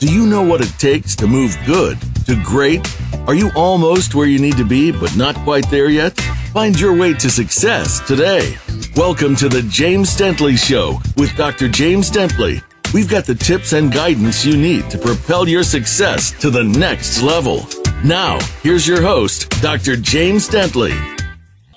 Do you know what it takes to move good to great? Are you almost where you need to be, but not quite there yet? Find your way to success today. Welcome to the James Dentley Show with Dr. James Dentley. We've got the tips and guidance you need to propel your success to the next level. Now, here's your host, Dr. James Dentley.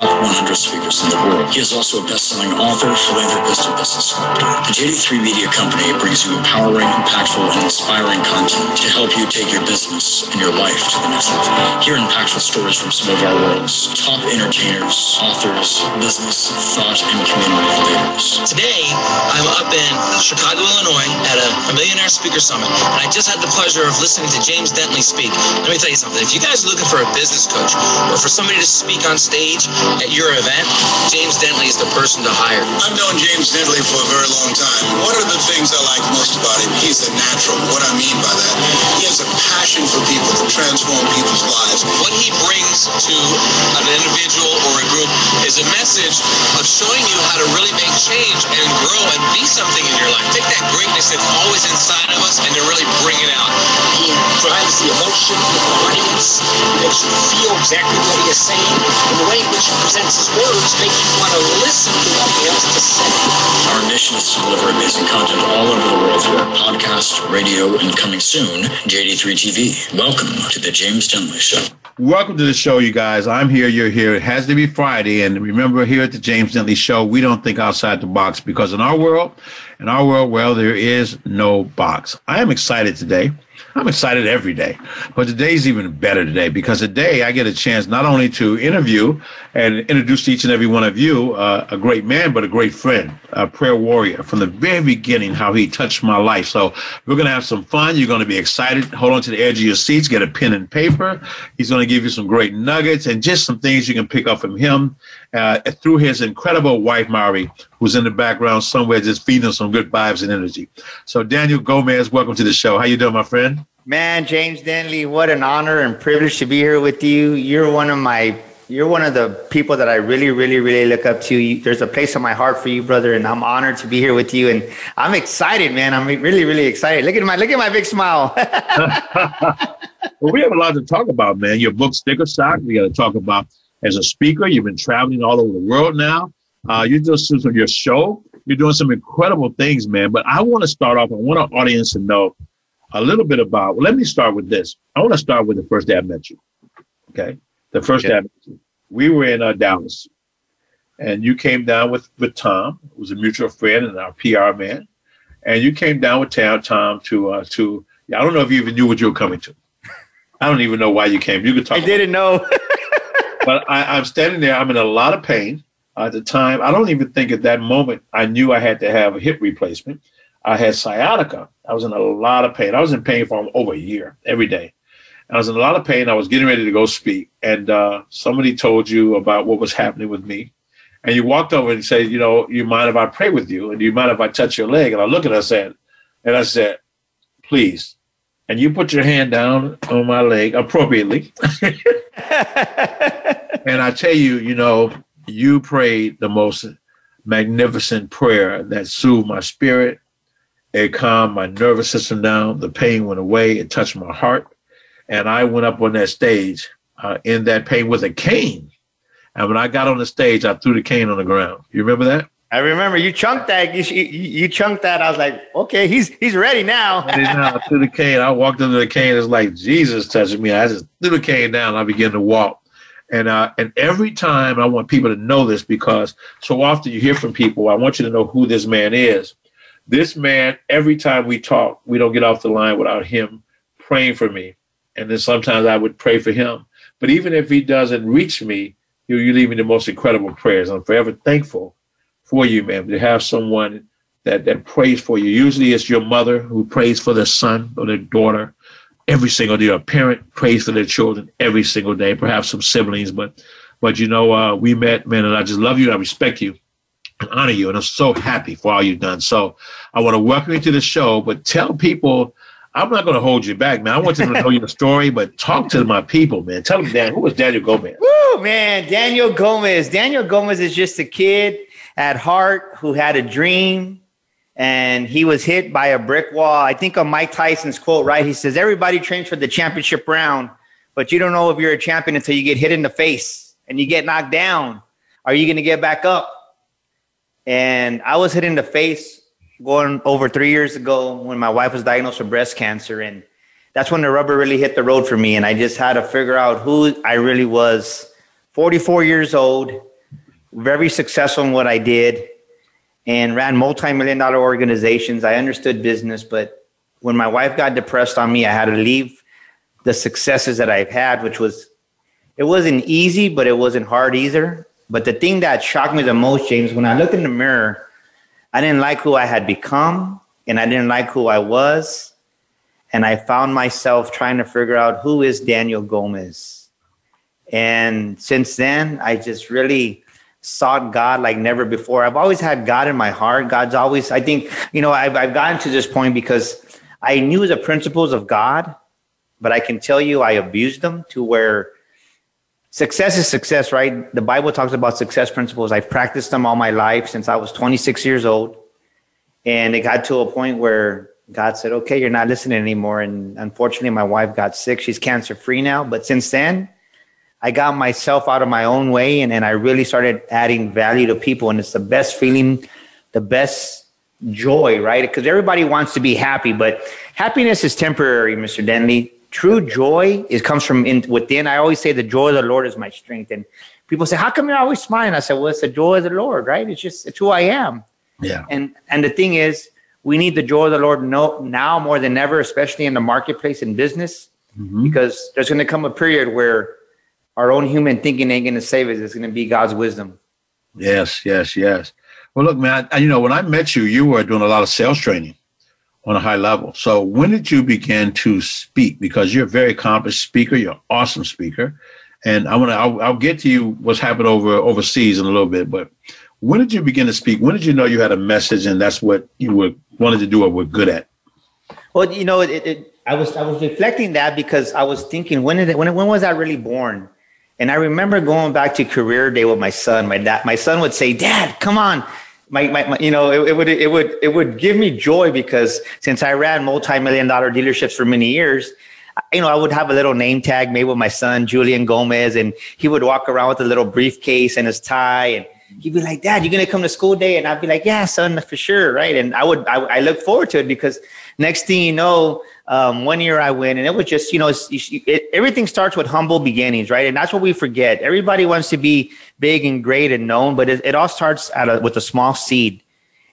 100 speakers in the world. He is also a best-selling author, philanthropist, and business sculptor. The JD3 Media Company brings you empowering, impactful, and inspiring content to help you take your business and your life to the next level. Hear impactful stories from some of our world's top entertainers, authors, business, thought, and community leaders. Today, I'm up in Chicago, Illinois at a, a Millionaire Speaker Summit, and I just had the pleasure of listening to James Dentley speak. Let me tell you something. If you guys are looking for a business coach or for somebody to speak on stage, at your event, James Dentley is the person to hire. I've known James Dentley for a very long time. What are the things I like most about him, he's a natural. What I mean by that, he has a passion for people to transform people's lives. What he brings to an individual or a group is a message of showing you how to really make change and grow and be something in your life. Take that greatness that's always inside of us and to really bring it out. He drives the emotion in the audience. Makes you feel exactly what he is saying. And the way in which presents his words make you want to listen to what he has to say. Our mission is to deliver amazing content all over the world through our podcast, radio, and coming soon, JD3 TV. Welcome to the James Dentley Show. Welcome to the show, you guys. I'm here, you're here. It has to be Friday. And remember, here at the James Dentley Show, we don't think outside the box because in our world, in our world, well, there is no box. I am excited today I'm excited every day, but today's even better today because today I get a chance not only to interview and introduce to each and every one of you uh, a great man, but a great friend, a prayer warrior from the very beginning, how he touched my life. So we're going to have some fun. You're going to be excited. Hold on to the edge of your seats, get a pen and paper. He's going to give you some great nuggets and just some things you can pick up from him uh, through his incredible wife, Mari, who's in the background somewhere just feeding us some good vibes and energy. So, Daniel Gomez, welcome to the show. How you doing, my friend? Man, James Dentley, what an honor and privilege to be here with you. You're one of my you're one of the people that I really, really, really look up to. There's a place in my heart for you, brother, and I'm honored to be here with you. And I'm excited, man. I'm really, really excited. Look at my look at my big smile. well, we have a lot to talk about, man. Your book, Sticker Shock. We got to talk about as a speaker. You've been traveling all over the world now. Uh, you're just on your show. You're doing some incredible things, man. But I want to start off. I want our audience to know a little bit about. Well, let me start with this. I want to start with the first day I met you. Okay, the first day I met you. We were in uh, Dallas, and you came down with with Tom, who was a mutual friend and our PR man, and you came down with Tom, Tom to uh, to. I don't know if you even knew what you were coming to. I don't even know why you came. You could talk. I didn't know. but I, I'm standing there. I'm in a lot of pain at the time. I don't even think at that moment I knew I had to have a hip replacement. I had sciatica. I was in a lot of pain. I was in pain for over a year every day. I was in a lot of pain. I was getting ready to go speak, and uh, somebody told you about what was happening with me. And you walked over and said, "You know, you mind if I pray with you? And do you mind if I touch your leg?" And I look at her and said, and I said, "Please." And you put your hand down on my leg appropriately. and I tell you, you know, you prayed the most magnificent prayer that soothed my spirit. It calmed my nervous system down. The pain went away. It touched my heart. And I went up on that stage uh, in that pain with a cane. And when I got on the stage, I threw the cane on the ground. You remember that? I remember you chunked that. You, you, you chunked that. I was like, okay, he's he's ready now. now. I threw the cane. I walked under the cane. It's like Jesus touching me. I just threw the cane down. I began to walk. And uh, and every time I want people to know this because so often you hear from people, I want you to know who this man is. This man, every time we talk, we don't get off the line without him praying for me. And then sometimes I would pray for him. But even if he doesn't reach me, you, leave me the most incredible prayers. I'm forever thankful for you, man, to have someone that, that prays for you. Usually it's your mother who prays for their son or their daughter every single day. A parent prays for their children every single day, perhaps some siblings, but but you know, uh, we met, man, and I just love you. I respect you and honor you, and I'm so happy for all you've done. So I want to welcome you to the show, but tell people. I'm not going to hold you back, man. I want them to know your story, but talk to my people, man. Tell them, Dan, who was Daniel Gomez? Woo, man, Daniel Gomez. Daniel Gomez is just a kid at heart who had a dream and he was hit by a brick wall. I think of Mike Tyson's quote, right? He says, Everybody trains for the championship round, but you don't know if you're a champion until you get hit in the face and you get knocked down. Are you going to get back up? And I was hit in the face going over three years ago when my wife was diagnosed with breast cancer. And that's when the rubber really hit the road for me. And I just had to figure out who I really was. 44 years old, very successful in what I did and ran multi-million dollar organizations. I understood business, but when my wife got depressed on me, I had to leave the successes that I've had, which was it wasn't easy, but it wasn't hard either. But the thing that shocked me the most, James, when I looked in the mirror, I didn't like who I had become and I didn't like who I was. And I found myself trying to figure out who is Daniel Gomez. And since then, I just really sought God like never before. I've always had God in my heart. God's always, I think, you know, I've, I've gotten to this point because I knew the principles of God, but I can tell you I abused them to where success is success, right? The Bible talks about success principles. I've practiced them all my life since I was 26 years old. And it got to a point where God said, okay, you're not listening anymore. And unfortunately, my wife got sick. She's cancer free now. But since then, I got myself out of my own way and, and I really started adding value to people. And it's the best feeling, the best joy, right? Because everybody wants to be happy, but happiness is temporary, Mr. Dentley. True joy is comes from in, within. I always say the joy of the Lord is my strength. And people say, How come you're always smiling? I said, Well, it's the joy of the Lord, right? It's just it's who I am. Yeah. And and the thing is, we need the joy of the Lord no, now more than ever, especially in the marketplace and business, mm-hmm. because there's going to come a period where our own human thinking ain't going to save us. It's going to be God's wisdom. Yes, yes, yes. Well, look, man, I, you know, when I met you, you were doing a lot of sales training on a high level. So when did you begin to speak? Because you're a very accomplished speaker. You're an awesome speaker. And I want to, I'll, I'll get to you what's happened over overseas in a little bit, but when did you begin to speak? When did you know you had a message and that's what you were wanted to do or were good at? Well, you know, it, it, I was I was reflecting that because I was thinking when did it, when when was I really born? And I remember going back to career day with my son. My dad, my son would say, "Dad, come on." My, my, my you know, it, it, would it would it would give me joy because since I ran multi-million dollar dealerships for many years, you know, I would have a little name tag made with my son, Julian Gomez, and he would walk around with a little briefcase and his tie, and he'd be like, "Dad, you're gonna come to school day?" And I'd be like, "Yeah, son, for sure, right?" And I would I, I look forward to it because next thing you know, um, one year I went, and it was just you know it, everything starts with humble beginnings, right? And that's what we forget. Everybody wants to be big and great and known, but it, it all starts with a small seed.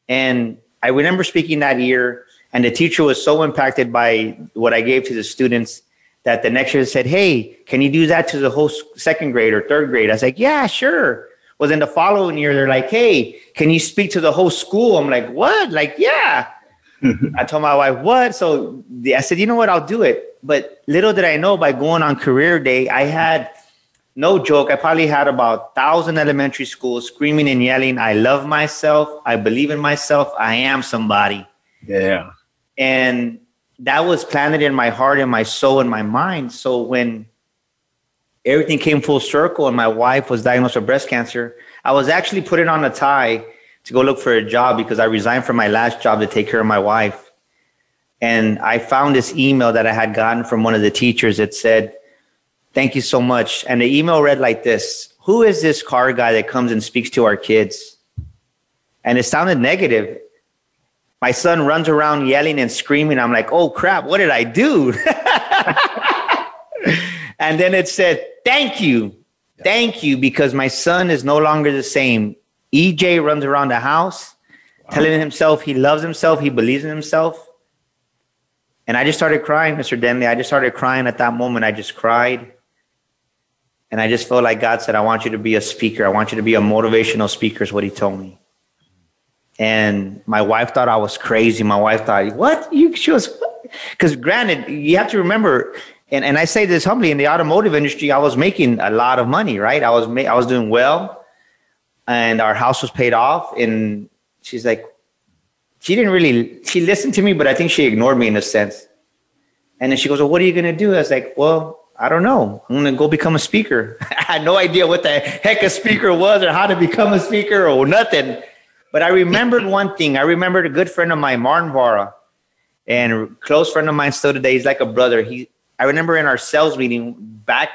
And I remember speaking that year, and the teacher was so impacted by what I gave to the students that the next year said, "Hey, can you do that to the whole second grade or third grade?" I was like, "Yeah, sure." Well, then the following year, they're like, "Hey, can you speak to the whole school?" I'm like, "What?" Like, yeah. Mm-hmm. I told my wife, what? So I said, you know what? I'll do it. But little did I know by going on career day, I had no joke. I probably had about thousand elementary schools screaming and yelling, I love myself. I believe in myself. I am somebody. Yeah. And that was planted in my heart and my soul and my mind. So when everything came full circle and my wife was diagnosed with breast cancer, I was actually putting on a tie to go look for a job because I resigned from my last job to take care of my wife. And I found this email that I had gotten from one of the teachers that said, Thank you so much. And the email read like this Who is this car guy that comes and speaks to our kids? And it sounded negative. My son runs around yelling and screaming. I'm like, oh crap, what did I do? and then it said, thank you. Thank you, because my son is no longer the same. EJ runs around the house wow. telling himself he loves himself, he believes in himself. And I just started crying, Mr. Dentley. I just started crying at that moment. I just cried. And I just felt like God said, I want you to be a speaker. I want you to be a motivational speaker, is what he told me. And my wife thought I was crazy. My wife thought, what? You, she was, because granted, you have to remember, and, and I say this humbly, in the automotive industry, I was making a lot of money, right? I was, ma- I was doing well and our house was paid off. And she's like, she didn't really, she listened to me, but I think she ignored me in a sense. And then she goes, well, what are you going to do? I was like, well, I don't know. I'm going to go become a speaker. I had no idea what the heck a speaker was or how to become a speaker or nothing. But I remembered one thing. I remembered a good friend of mine, Martin Vara, and close friend of mine still today. He's like a brother. He, I remember in our sales meeting back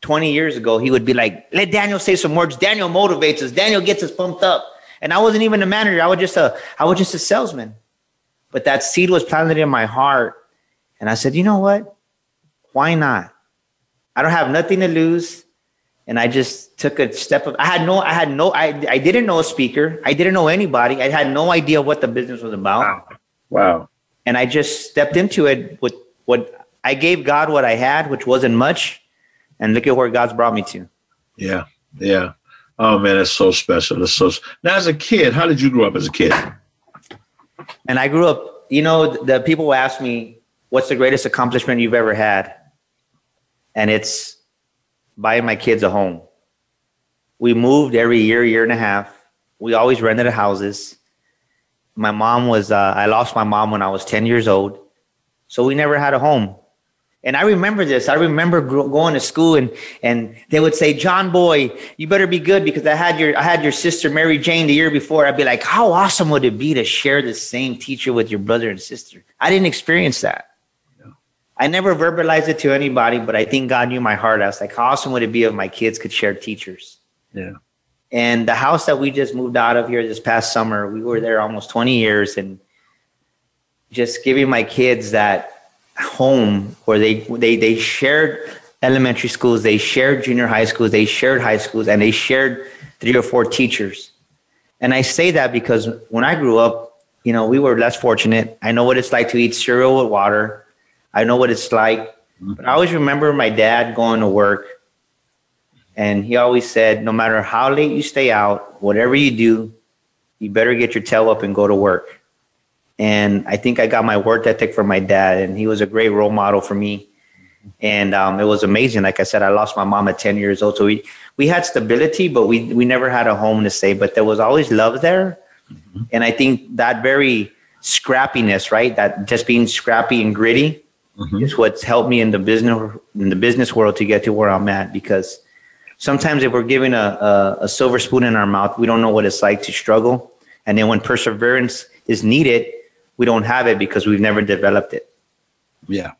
20 years ago, he would be like, let Daniel say some words. Daniel motivates us. Daniel gets us pumped up. And I wasn't even a manager. I was just a, I was just a salesman. But that seed was planted in my heart. And I said, you know what? Why not? I don't have nothing to lose. And I just took a step of, I had no, I had no, I, I didn't know a speaker. I didn't know anybody. I had no idea what the business was about. Wow. Wow. And I just stepped into it with what I gave God what I had, which wasn't much. And look at where God's brought me to. Yeah. Yeah. Oh man, that's so special. That's so. Now, as a kid, how did you grow up as a kid? And I grew up, you know, the people ask me, what's the greatest accomplishment you've ever had? And it's buying my kids a home. We moved every year, year and a half. We always rented houses. My mom was, uh, I lost my mom when I was 10 years old. So we never had a home. And I remember this. I remember going to school and, and they would say, John boy, you better be good because I had your, I had your sister Mary Jane the year before. I'd be like, how awesome would it be to share the same teacher with your brother and sister? I didn't experience that. No. I never verbalized it to anybody, but I think God knew my heart. I was like, how awesome would it be if my kids could share teachers? Yeah. And the house that we just moved out of here this past summer, we were there almost 20 years and just giving my kids that home where they they they shared elementary schools, they shared junior high schools, they shared high schools, and they shared three or four teachers. And I say that because when I grew up, you know, we were less fortunate. I know what it's like to eat cereal with water. I know what it's like. But I always remember my dad going to work, and he always said, no matter how late you stay out, whatever you do, you better get your tail up and go to work. And I think I got my work ethic from my dad, and he was a great role model for me. And um, it was amazing. Like I said, I lost my mom at 10 years old. So we, we had stability, but we, we never had a home to stay, but there was always love there. Mm-hmm. And I think that very scrappiness, right? That just being scrappy and gritty mm-hmm. is what's helped me in the business, in the business world to get to where I'm at. Because sometimes if we're given a, a, a silver spoon in our mouth, we don't know what it's like to struggle. And then when perseverance is needed, we don't have it because we've never developed it. Yeah.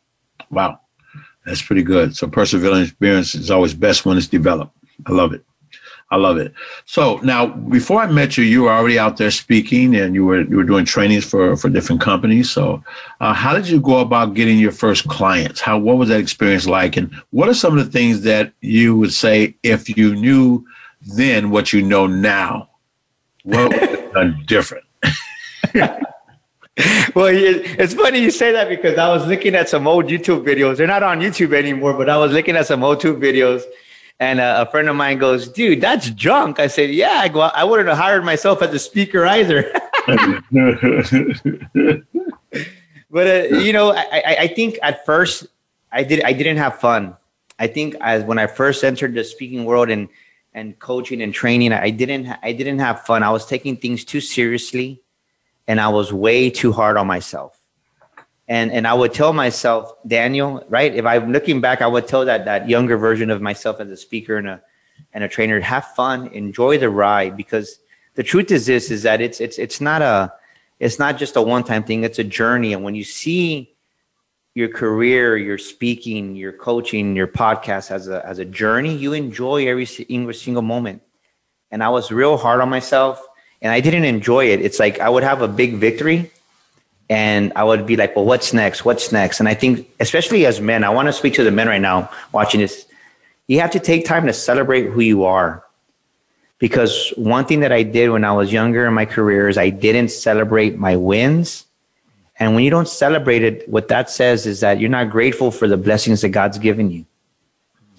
Wow. That's pretty good. So perseverance experience is always best when it's developed. I love it. I love it. So now, before I met you, you were already out there speaking, and you were you were doing trainings for for different companies. So, uh, how did you go about getting your first clients? How what was that experience like, and what are some of the things that you would say if you knew then what you know now? What would have done different? well, it's funny you say that because I was looking at some old YouTube videos. They're not on YouTube anymore, but I was looking at some old YouTube videos, and a, a friend of mine goes, "Dude, that's junk." I said, "Yeah." I go, "I wouldn't have hired myself as a speaker either." but uh, you know, I, I think at first I did I didn't have fun. I think as when I first entered the speaking world and and coaching and training, I didn't I didn't have fun. I was taking things too seriously and I was way too hard on myself. And and I would tell myself, Daniel, right? If I'm looking back, I would tell that that younger version of myself as a speaker and a and a trainer, have fun, enjoy the ride, because the truth is this: is that it's it's it's not a it's not just a one time thing; it's a journey. And when you see your career, your speaking, your coaching, your podcast as a as a journey, you enjoy every, every single moment. And I was real hard on myself and I didn't enjoy it. It's like I would have a big victory and I would be like, well, what's next? What's next? And I think, especially as men, I want to speak to the men right now watching this. You have to take time to celebrate who you are. Because one thing that I did when I was younger in my career is I didn't celebrate my wins. And when you don't celebrate it, what that says is that you're not grateful for the blessings that God's given you.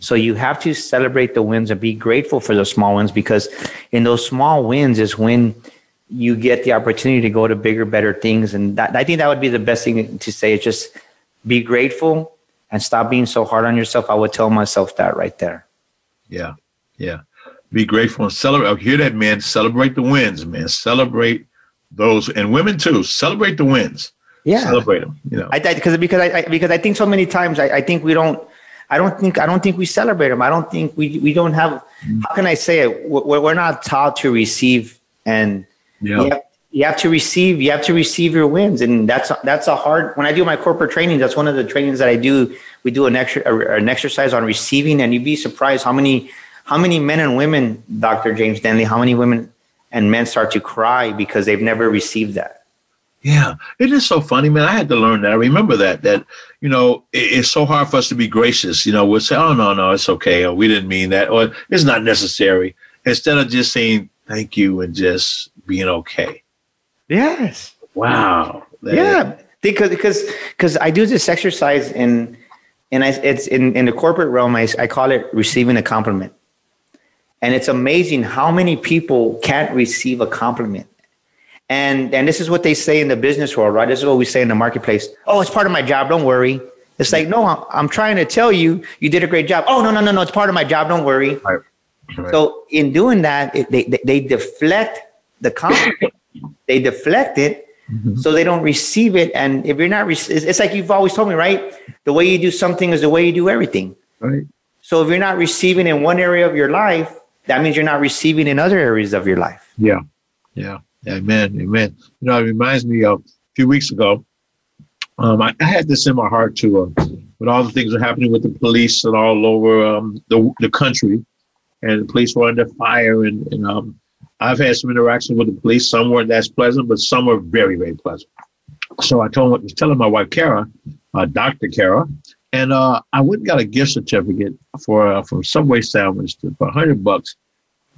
So you have to celebrate the wins and be grateful for those small wins because in those small wins is when you get the opportunity to go to bigger, better things. And that, I think that would be the best thing to say is just be grateful and stop being so hard on yourself. I would tell myself that right there. Yeah. Yeah. Be grateful and celebrate. I hear that, man. Celebrate the wins, man. Celebrate those and women too. Celebrate the wins. Yeah. Celebrate them. You know, I, because, because I, I, because I think so many times I, I think we don't, I don't think I don't think we celebrate them. I don't think we we don't have. How can I say it? We're, we're not taught to receive and Yeah. You have, you have to receive you have to receive your wins and that's that's a hard when i do my corporate training that's one of the trainings that i do we do an extra an exercise on receiving and you'd be surprised how many how many men and women dr james dentley how many women and men start to cry because they've never received that Yeah, it is so funny, man. I had to learn that. I remember that. That you know, it, it's so hard for us to be gracious. You know, we'll say, "Oh no, no, it's okay," or "We didn't mean that," or "It's not necessary." Instead of just saying thank you and just being okay. yes Wow. That- yeah because because because i do this exercise in and I, it's in, in the corporate realm I, I call it receiving a compliment and it's amazing how many people can't receive a compliment and and this is what they say in the business world right this is what we say in the marketplace oh it's part of my job don't worry it's like no i'm, trying to tell you you did a great job oh no no no no it's part of my job don't worry Right. Right. so in doing that, it, they, they deflect the compliment. they deflect it, mm-hmm. so they don't receive it. And if you're not, it's it's like you've always told me, right? The way you do something is the way you do everything. right. So if you're not receiving in one area of your life, that means you're not receiving in other areas of your life. Yeah. Yeah. Amen. Amen. You know, it reminds me of a few weeks ago. Um, I, I had this in my heart too, uh, with all the things that are happening with the police and all over um, the the country, and the police were under fire. And, and um, I've had some interaction with the police. Some weren't as pleasant, but some were very, very pleasant. So I told, I was telling my wife Kara, uh, Dr. Kara, and uh, I went and got a gift certificate for uh, from Subway sandwich for hundred bucks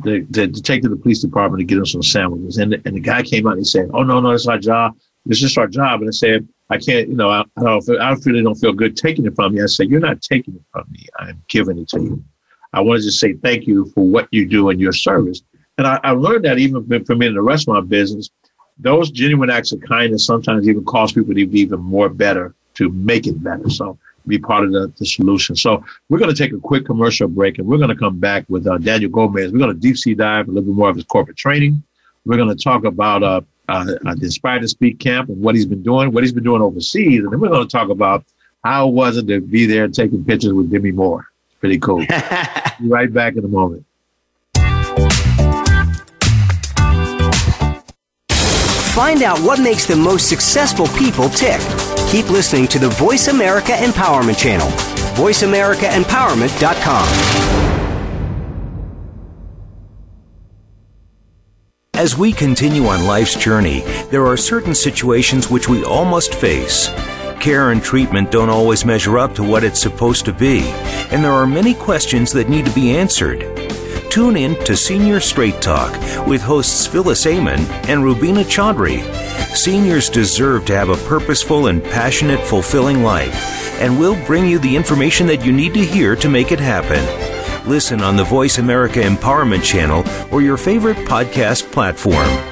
to, to take to the police department to get them some sandwiches. And the, and the guy came out and he said, "Oh no, no, it's our job. It's just our job." And I said, "I can't, you know, I, I don't, feel, I really don't feel good taking it from you." I said, "You're not taking it from me. I'm giving it to you. I wanted to say thank you for what you do in your service." And I, I learned that even from me in the restaurant business, those genuine acts of kindness sometimes even cause people to be even more better to make it better. So be part of the, the solution. So we're going to take a quick commercial break and we're going to come back with uh, Daniel Gomez. We're going to deep sea dive a little bit more of his corporate training. We're going to talk about uh, uh, uh, the Inspire to Speak camp and what he's been doing, what he's been doing overseas. And then we're going to talk about how was it to be there taking pictures with Demi Moore. Pretty cool. be right back in a moment. Find out what makes the most successful people tick. Keep listening to the Voice America Empowerment Channel. VoiceAmericaEmpowerment.com. As we continue on life's journey, there are certain situations which we all must face. Care and treatment don't always measure up to what it's supposed to be, and there are many questions that need to be answered. Tune in to Senior Straight Talk with hosts Phyllis Amon and Rubina Chaudhry. Seniors deserve to have a purposeful and passionate, fulfilling life, and we'll bring you the information that you need to hear to make it happen. Listen on the Voice America Empowerment Channel or your favorite podcast platform.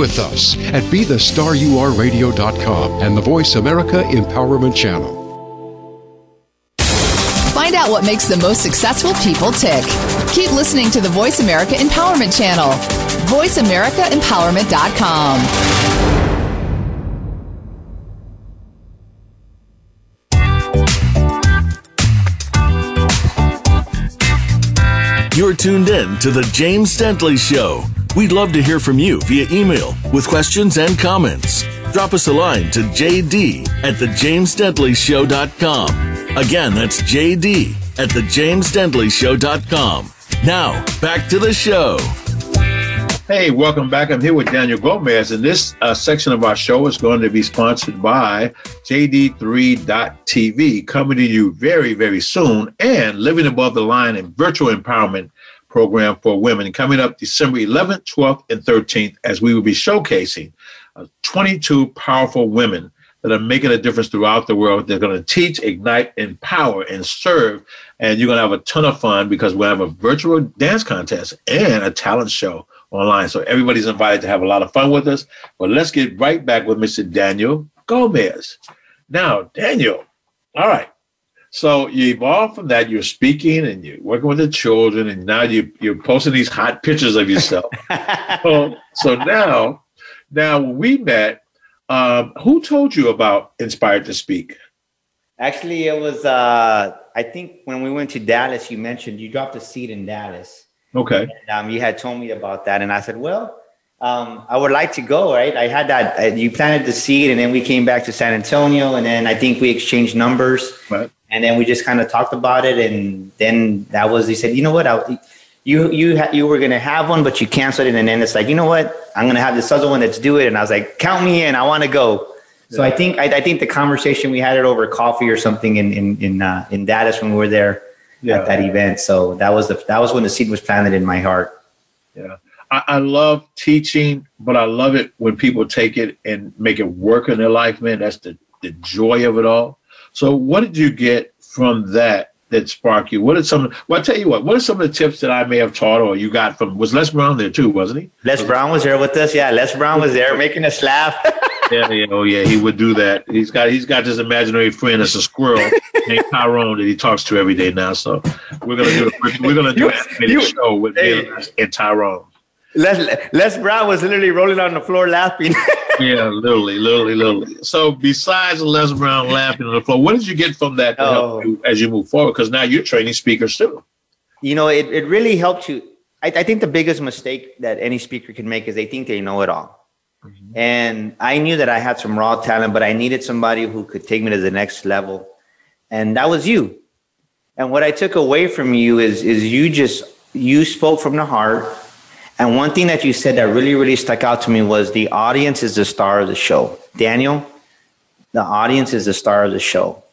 us at BeTheStarYouAreRadio.com and the Voice America Empowerment Channel. Find out what makes the most successful people tick. Keep listening to the Voice America Empowerment Channel. VoiceAmericaEmpowerment.com. You're tuned in to The James Dentley Show. We'd love to hear from you via email with questions and comments. Drop us a line to jd at thejamesdentleyshow.com. Again, that's jd at thejamesdentleyshow.com. Now, back to the show. Hey, welcome back. I'm here with Daniel Gomez, and this uh, section of our show is going to be sponsored by JD3.TV, coming to you very, very soon, and Living Above the Line and Virtual Empowerment Program for Women, coming up December 11th, 12th, and 13th, as we will be showcasing uh, 22 powerful women that are making a difference throughout the world. They're going to teach, ignite, empower, and serve. And you're going to have a ton of fun because we'll have a virtual dance contest and a talent show online. So everybody's invited to have a lot of fun with us. But let's get right back with Mr. Daniel Gomez. Now, Daniel, all right. So you evolved from that. You're speaking and you're working with the children, and now you you're posting these hot pictures of yourself. so, so now, now we met, um, who told you about Inspired to Speak? Actually, it was uh, I think when we went to Dallas, you mentioned you dropped a seed in Dallas. Okay. And, um, you had told me about that, and I said, well. Um, I would like to go, right? I had that. Uh, you planted the seed, and then we came back to San Antonio, and then I think we exchanged numbers. Right and then we just kind of talked about it and then that was he said you know what? I, you you ha- you were gonna have one but you canceled it. And then it's like you know what? I'm gonna have this other one let's do it. And i was like count me in i want to go. So i think I, I, think the conversation we had it over coffee or something in in in, uh, in dallas when we were there yeah. at that event. So that was the that was when the seed was planted in my heart. Yeah. I, I love teaching but i love it when people take it and make it work in their life man. That's the the joy of it all so, what did you get from that that sparked you? What are some? Well, I tell you what. What are some of the tips that I may have taught or you got from? Was Les Brown there too? Wasn't he? Les Brown was there with us. Yeah, Les Brown was there making us laugh. yeah, yeah, oh yeah, he would do that. He's got he's got this imaginary friend that's a squirrel named Tyrone that he talks to every day now. So we're gonna do we're gonna do an animated show with hey. and Tyrone. Les Les Brown was literally rolling on the floor laughing. yeah, literally, literally, literally. So besides Les Brown laughing on the floor, what did you get from that oh. you as you move forward? Because now you're training speakers too. You know, it, it really helped you. I, I think the biggest mistake that any speaker can make is they think they know it all. Mm-hmm. And I knew that I had some raw talent, but I needed somebody who could take me to the next level. And that was you. And what I took away from you is is you just you spoke from the heart and one thing that you said that really, really stuck out to me was the audience is the star of the show. Daniel, the audience is the star of the show.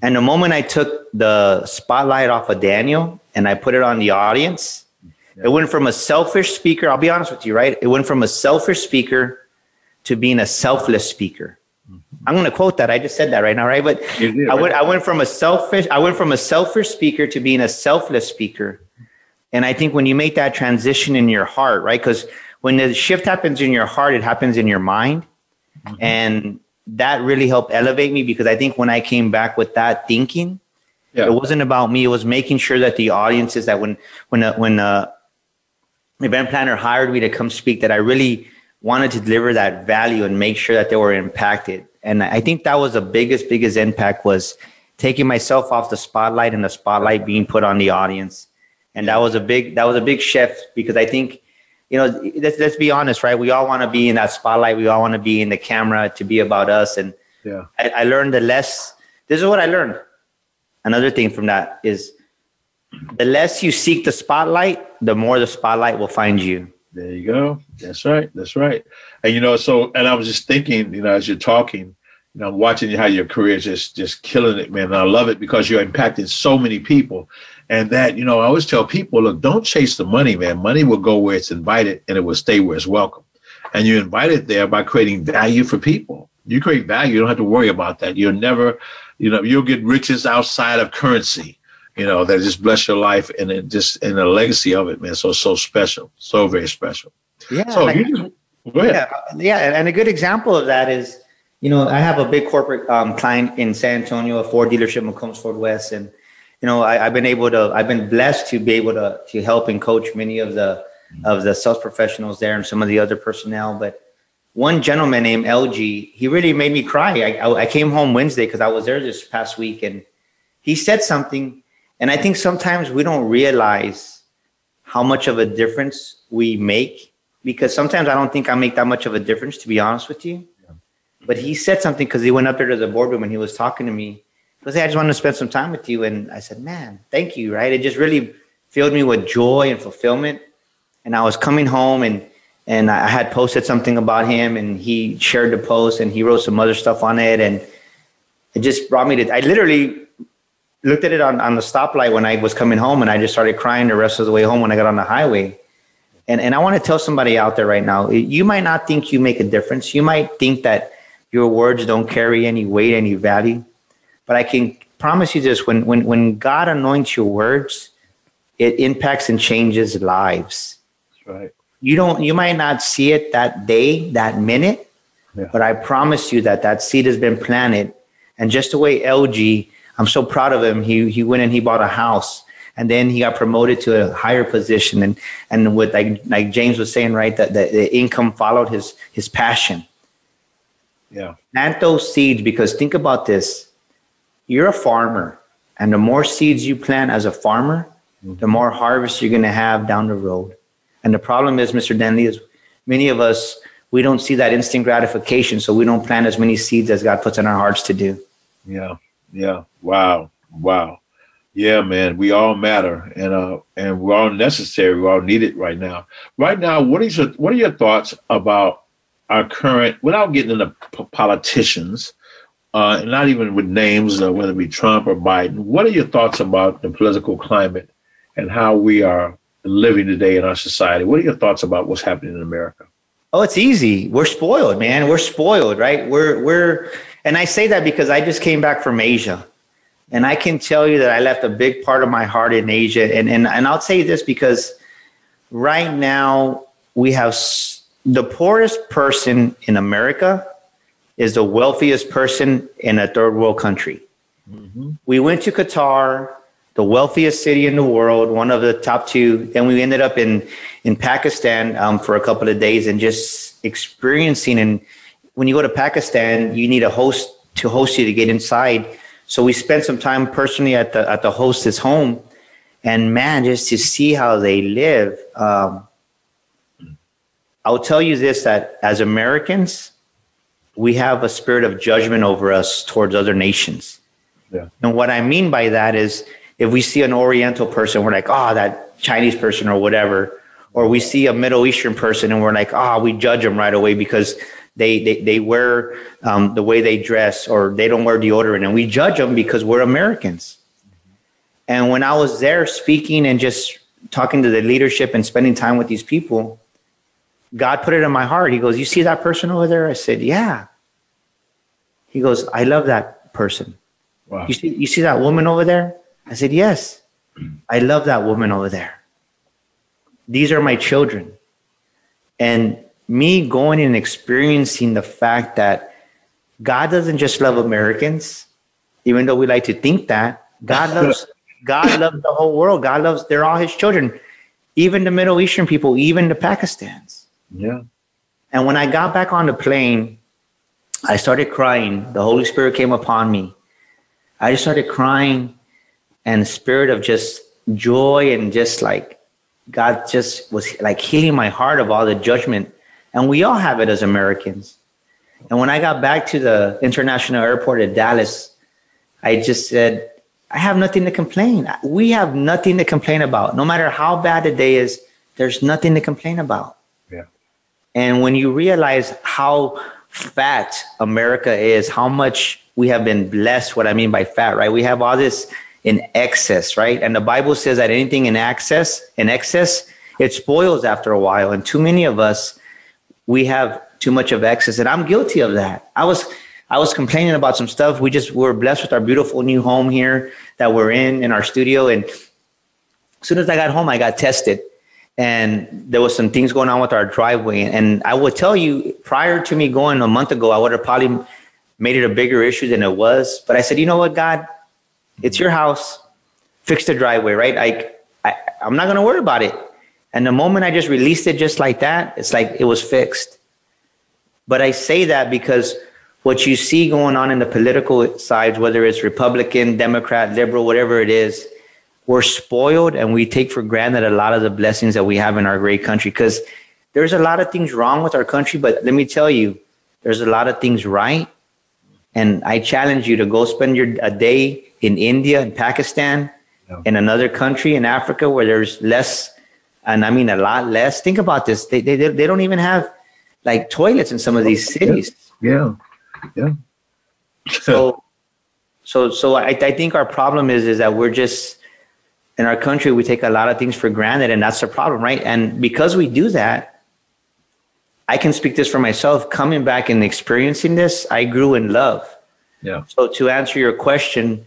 And the moment I took the spotlight off of Daniel and I put it on the audience, yeah. it went from a selfish speaker. I'll be honest with you, right? It went from a selfish speaker to being a selfless speaker. Mm-hmm. I'm going to quote that. I just said that right now, right? But did, I went, I went from a selfish, I went from a selfish speaker to being a selfless speaker. And I think when you make that transition in your heart, right? Because when the shift happens in your heart, it happens in your mind. Mm-hmm. And that really helped elevate me because I think when I came back with that thinking, yeah. it wasn't about me. It was making sure that the audiences that when when uh, when uh, event planner hired me to come speak, that I really wanted to deliver that value and make sure that they were impacted. And I think that was the biggest biggest impact was taking myself off the spotlight and the spotlight being put on the audience and that was a big that was a big shift because I think you know let's let's be honest, right? We all want to be in that spotlight. We all want to be in the camera to be about us. And yeah, I, I learned the less. This is what I learned. Another thing from that is the less you seek the spotlight, the more the spotlight will find you. There you go. That's right. That's right. And you know, so and I was just thinking, you know, as you're talking, you know, I'm watching how your career is just just killing it, man. And I love it because you're impacting so many people. And that, you know, I always tell people, look, don't chase the money, man. Money will go where it's invited and it will stay where it's welcome. And you invite it there by creating value for people. You create value, you don't have to worry about that. You'll never, you know, you'll get riches outside of currency, you know, that just bless your life and it just and the legacy of it, man. So so special. So very special. Yeah. So like, you just, go ahead. Yeah, yeah. And a good example of that is, you know, I have a big corporate um, client in San Antonio, a Ford dealership, McCombs Ford West, and you know, I, have been able to, I've been blessed to be able to to help and coach many of the of the sales professionals there and some of the other personnel. But one gentleman named LG, he really made me cry. I, I, I came home Wednesday because I was there this past week, and he said something, and I think sometimes we don't realize how much of a difference we make because sometimes I don't think I make that much of a difference, to be honest with you. But he said something because he went up there to the boardroom and he was talking to me because I just wanted to spend some time with you. And I said, man, thank you. Right. It just really filled me with joy and fulfillment. And I was coming home and, and I had posted something about him and he shared the post and he wrote some other stuff on it. And it just brought me to, I literally looked at it on, on the stoplight when I was coming home and I just started crying the rest of the way home when I got on the highway. And, and I want to tell somebody out there right now, you might not think you make a difference. You might think that your words don't carry any weight, any value but I can promise you this when, when, when God anoints your words, it impacts and changes lives. That's right. you don't you might not see it that day, that minute, Yeah. but I promise you that that seed has been planted. And just the way LG, I'm so proud of him. He he went and he bought a house, and then he got promoted to a higher position. And and with like like James was saying, right, that the, the income followed his his passion. Yeah. Plant those seeds because think about this: you're a farmer, and the more seeds you plant as a farmer, the more harvest you're going to have down the road. And the problem is, Mr. Dentley, is many of us we don't see that instant gratification, so we don't plant as many seeds as God puts in our hearts to do. Yeah. Yeah. Wow. Wow. Yeah, man. We all matter, and uh, and we're all necessary. We're all needed right now. Right now, what is your what are your thoughts about our current? Without getting into p- politicians, uh, not even with names, uh, whether it be Trump or Biden. What are your thoughts about the political climate and how we are living today in our society? What are your thoughts about what's happening in America? Oh, it's easy. We're spoiled, man. We're spoiled, right? We're we're and I say that because I just came back from Asia. And I can tell you that I left a big part of my heart in Asia. And and, and I'll say this because right now we have the poorest person in America is the wealthiest person in a third world country. We went to Qatar, the wealthiest city in the world, one of the top two. Then we ended up in in Pakistan um, for a couple of days and just experiencing. And when you go to Pakistan, you need a host to host you to get inside. So we spent some time personally at the at the hostess home, and man, just to see how they live. Um, I'll tell you this: that as Americans, we have a spirit of judgment over us towards other nations. Yeah. And what I mean by that is if we see an Oriental person, we're like, oh, that Chinese person or whatever. Or we see a Middle Eastern person and we're like, oh, we judge them right away because they, they, they wear um, the way they dress or they don't wear deodorant. And we judge them because we're Americans. And when I was there speaking and just talking to the leadership and spending time with these people, God put it in my heart. He goes, You see that person over there? I said, Yeah. He goes, I love that person. Wow. You see, you see that woman over there? I said, Yes. I love that woman over there. These are my children. And me going and experiencing the fact that God doesn't just love Americans, even though we like to think that. God loves God loves the whole world. God loves they're all his children. Even the Middle Eastern people, even the Pakistans. Yeah. And when I got back on the plane, I started crying. The Holy Spirit came upon me. I just started crying and spirit of just joy and just like God just was like healing my heart of all the judgment. And we all have it as Americans. And when I got back to the international airport at Dallas, I just said, I have nothing to complain. We have nothing to complain about. No matter how bad the day is, there's nothing to complain about. And when you realize how fat America is, how much we have been blessed, what I mean by fat, right? We have all this in excess, right? And the Bible says that anything in excess, in excess, it spoils after a while. And too many of us, we have too much of excess. And I'm guilty of that. I was I was complaining about some stuff. We just were blessed with our beautiful new home here that we're in in our studio. And as soon as I got home, I got tested and there was some things going on with our driveway. And I would tell you, prior to me going a month ago, I would have probably made it a bigger issue than it was. But I said, you know what, God, it's your house. Fix the driveway, right? I, I I'm not gonna worry about it. And the moment I just released it just like that, it's like it was fixed. But I say that because what you see going on in the political sides, whether it's Republican, Democrat, liberal, whatever it is, we're spoiled and we take for granted a lot of the blessings that we have in our great country. Because there's a lot of things wrong with our country but let me tell you there's a lot of things right. And i challenge you to go spend your a day in india and pakistan in another country in africa where there's less and i mean a lot less. Think about this. They, they, they don't even have like toilets in some of these cities. Yeah. Yeah. so so so I, I think our problem is is that we're just in our country we take a lot of things for granted and that's the problem right? And because we do that i can speak this for myself coming back and experiencing this i grew in love. Yeah. so to answer your question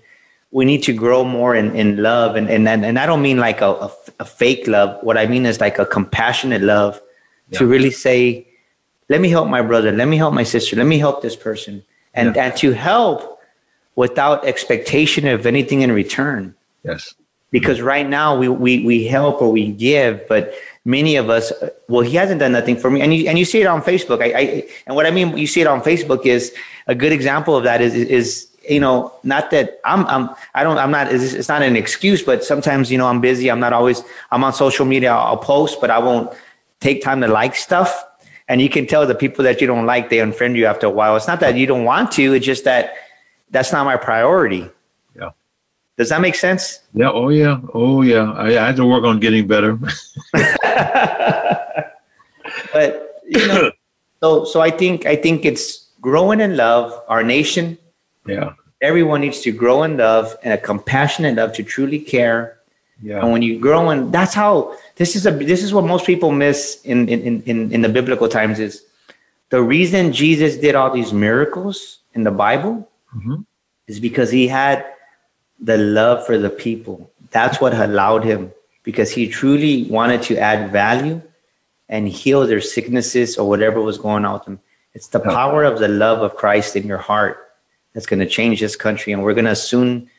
we need to grow more in, in love and, and and i don't mean like a, a, a fake love. What i mean is like a compassionate love to really say, let me help my brother, let me help my sister, let me help this person, and and to help without expectation of anything in return. Yes. Because right now we we we help or we give, but many of us, well, he hasn't done nothing for me, and you and you see it on Facebook. I, I and what I mean, you see it on Facebook is a good example of that is is you know not that i'm i'm i don't i'm not it's, not an excuse but sometimes you know i'm busy. I'm not always i'm on social media. I'll, post but i won't take time to like stuff. And you can tell the people that you don't like they unfriend you after a while. It's not that you don't want to. It's just that that's not my priority. Does that make sense Yeah. Oh yeah. Oh yeah. I, I had to work on getting better. but you know so so i think i think it's growing in love our nation yeah. everyone needs to grow in love and a compassionate love to truly care Yeah. and when you grow in that's how this is a this is what most people miss in in in, in the biblical times is the reason jesus did all these miracles in the bible Mhm. is because he had the love for the people that's what allowed him because he truly wanted to add value and heal their sicknesses or whatever was going on with them it's the power of the love of christ in your heart that's going to change this country and we're going to soon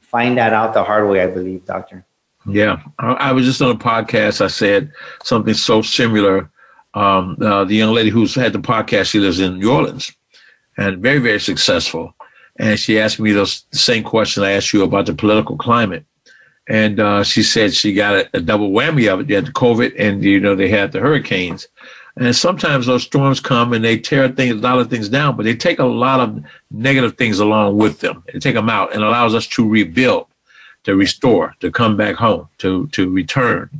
find that out the hard way i believe doctor Yeah, I, was just on a podcast. I said something so similar. Um, uh, the young lady who's had the podcast, she lives in New Orleans, and very, very successful. And she asked me those same question I asked you about the political climate. And uh, she said she got a, a double whammy of it. You had the COVID, and you know they had the hurricanes. And sometimes those storms come and they tear things, a lot of things down, but they take a lot of negative things along with them. They take them out and allows us to rebuild to restore, to come back home, to to return.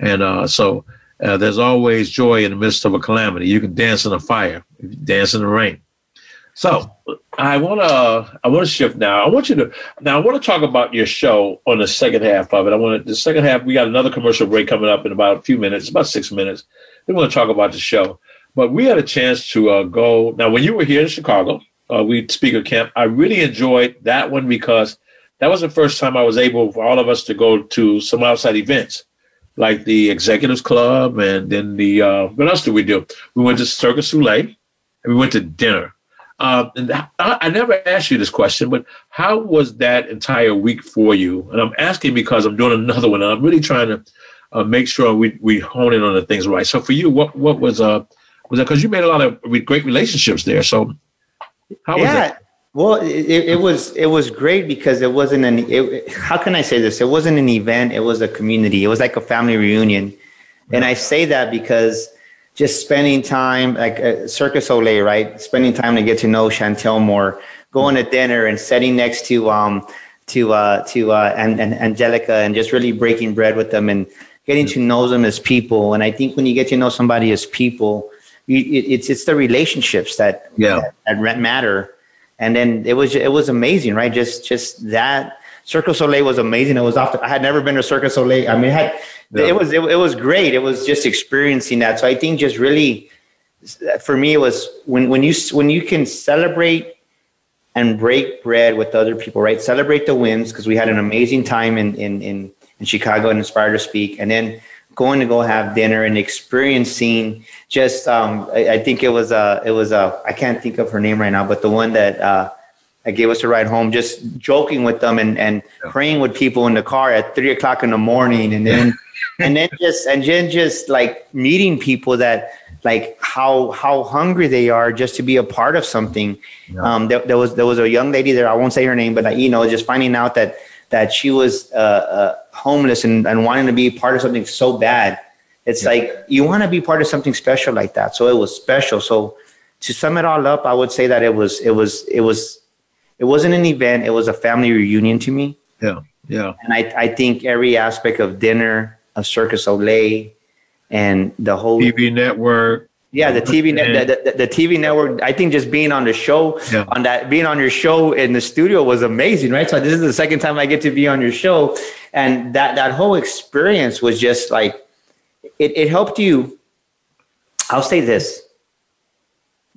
And uh, so uh, there's always joy in the midst of a calamity. You can dance in the fire, dance in the rain. So I want to I want to shift now. I want you to now I want to talk about your show on the second half of it. I want to, the second half. We got another commercial break coming up in about a few minutes, about six minutes. We want to talk about the show, but we had a chance to uh, go now. When you were here in Chicago, uh, we speaker camp. I really enjoyed that one because that was the first time I was able for all of us to go to some outside events, like the Executives Club, and then the uh, what else did we do? We went to Cirque du Soleil, and we went to dinner. Um, and I, I never asked you this question, but how was that entire week for you? And I'm asking because I'm doing another one, and I'm really trying to uh, make sure we we hone in on the things right. So for you, what what was uh was that because you made a lot of re- great relationships there? So how was yeah that? well it, it was it was great because it wasn't an it, how can i say this it wasn't an event it was a community it was like a family reunion and i say that because just spending time like uh, Cirque du Soleil, right spending time to get to know chantel more going to dinner and sitting next to um to uh to uh and, and angelica and just really breaking bread with them and getting to know them as people and i think when you get to know somebody as people you, it, it's it's the relationships that Yeah. that, that matter and then it was it was amazing, right? Just just that Cirque du Soleil was amazing. It was off. The, I had never been to Cirque du Soleil. I mean, it had Yeah. it was it, it was great. It was just experiencing that. So I think just really for me it was when when you when you can celebrate and break bread with other people, right? Celebrate the wins because we had an amazing time in in in, in Chicago and Inspired to Speak, and then going to go have dinner and experiencing just um, I, I think it was uh it was uh I can't think of her name right now, but the one that uh that gave us a ride home, just joking with them and and praying with people in the car at three o'clock in the morning, and then and then just and then just like meeting people that like how how hungry they are just to be a part of something. Um, there, there was there was a young lady there. I won't say her name, but you know, just finding out that that she was uh, uh, homeless and, and wanting to be part of something so bad. It's like you want to be part of something special like that. So it was special. So to sum it all up, I would say that it was it was it was it wasn't an event. It was a family reunion to me. Yeah, yeah. And I, I think every aspect of dinner, of Cirque du Soleil, and the whole TV network. yeah, the TV net, the, the, the TV network. I think just being on the show, Yeah. on that, being on your show in the studio was amazing, right? So this is the second time I get to be on your show, and that that whole experience was just like it. It helped you. I'll say this: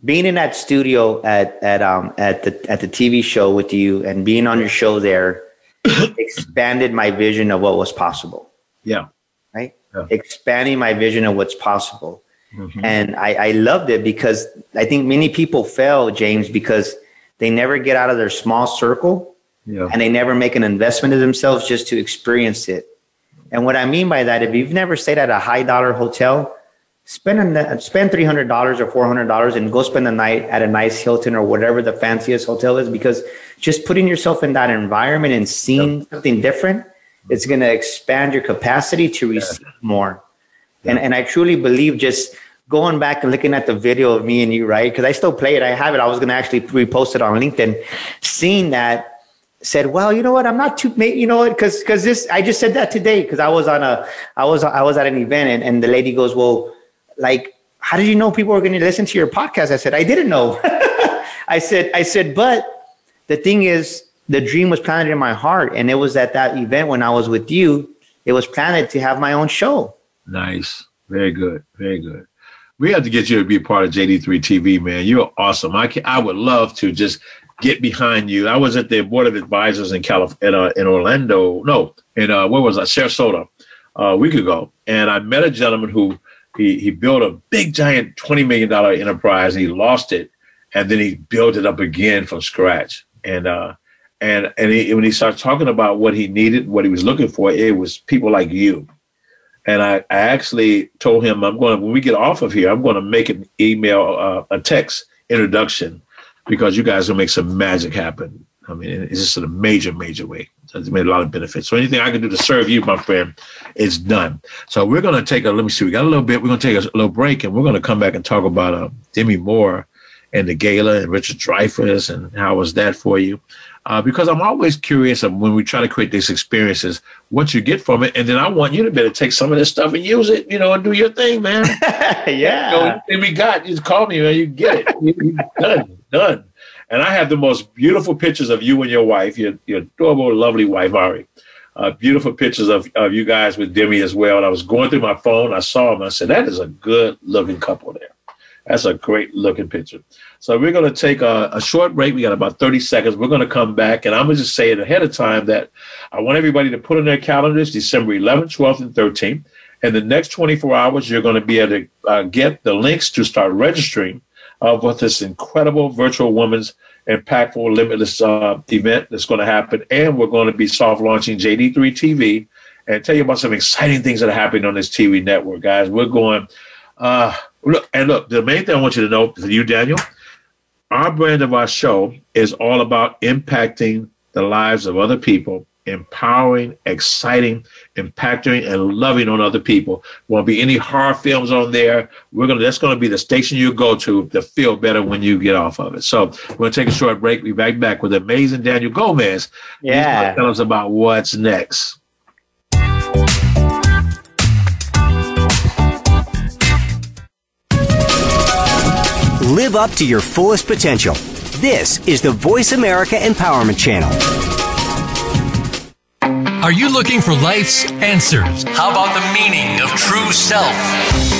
being in that studio at at um at the at the TV show with you and being on your show there expanded my vision of what was possible Yeah. right? Yeah. Expanding my vision of what's possible. Mm-hmm. And I, I loved it because I think many people fail, James, because they never get out of their small circle yeah. and they never make an investment in themselves just to experience it. And what I mean by that, if you've never stayed at a high dollar hotel, spend a, spend three hundred dollars or four hundred dollars and go spend the night at a nice Hilton or whatever the fanciest hotel is. Because just putting yourself in that environment and seeing yep. something different, it's going to expand your capacity to receive yeah. more. Yeah. And and I truly believe just going back and looking at the video of me and you, right? Because I still play it. I have it. I was going to actually repost it on LinkedIn. Seeing that said, well, you know what? I'm not too, you know what? Because because this, I just said that today because I was on a, I was I was at an event and, and the lady goes, well, like, how did you know people were going to listen to your podcast? I said, I didn't know. I said, I said, but the thing is, the dream was planted in my heart, and it was at that event when I was with you. It was planted to have my own show. Nice, very good, very good. We have to get you to be a part of JD3 TV, man. You're awesome. I can, I would love to just get behind you. I was at the board of advisors in California, in, uh, in Orlando. No, in uh, where was I? Sarasota, uh, a week ago, and I met a gentleman who he he built a big giant twenty million dollar enterprise. And he lost it, and then he built it up again from scratch. And uh, and and he, when he started talking about what he needed, what he was looking for, it was people like you. And I, I actually told him I'm going to when we get off of here, I'm going to make an email, uh, a text introduction because you guys will make some magic happen. I mean, it's just in a major, major way. It's made a lot of benefits. So anything I can do to serve you, my friend, is done. So we're going to take a, let me see, we got a little bit, we're going to take a little break and we're going to come back and talk about uh, Demi Moore and the gala and Richard Dreyfuss and how was that for you? Uh, because I'm always curious of when we try to create these experiences, what you get from it. And then I want you to be able to take some of this stuff and use it, you know, and do your thing, man. yeah. You know, we got, you just call me, man, you get it. You, you done, done. And I have the most beautiful pictures of you and your wife, your, your adorable, lovely wife, Ari. Uh, beautiful pictures of, of you guys with Demi as well. And I was going through my phone, I saw them. I said, that is a good looking couple there. That's a great looking picture. So we're going to take a, a, short break. We got about 30 seconds. We're going to come back. And I'm going to just say it ahead of time that I want everybody to put in their calendars December 11th, 12th, and 13th. In the next 24 hours, you're going to be able to uh, get the links to start registering of what this incredible virtual women's impactful limitless uh, event that's going to happen. And we're going to be soft launching JD3 TV and tell you about some exciting things that are happening on this TV network, guys. We're going, uh, look, and look, the main thing I want you to know for you, Daniel, our brand of our show is all about impacting the lives of other people empowering, exciting, impacting, and loving on other people. Won't be any horror films on there. We're gonna that's gonna be the station you go to to feel better when you get off of it. So we're gonna take a short break. We'll be back back with amazing Daniel Gomez. Yeah. tell us about what's next. Live up to your fullest potential. This is the Voice America Empowerment Channel. Are you looking for life's answers? How about the meaning of true self?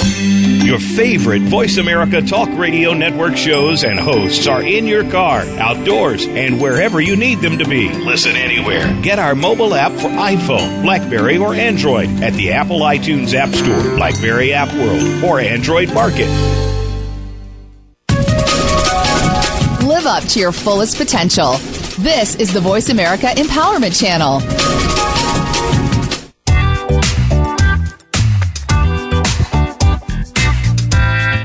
Your favorite Voice America Talk Radio Network shows and hosts are in your car, outdoors, and wherever you need them to be. Listen anywhere. Get our mobile app for iPhone, Blackberry, or Android at the Apple iTunes App Store, Blackberry App World, or Android Market. Live up to your fullest potential. This is the Voice America Empowerment Channel.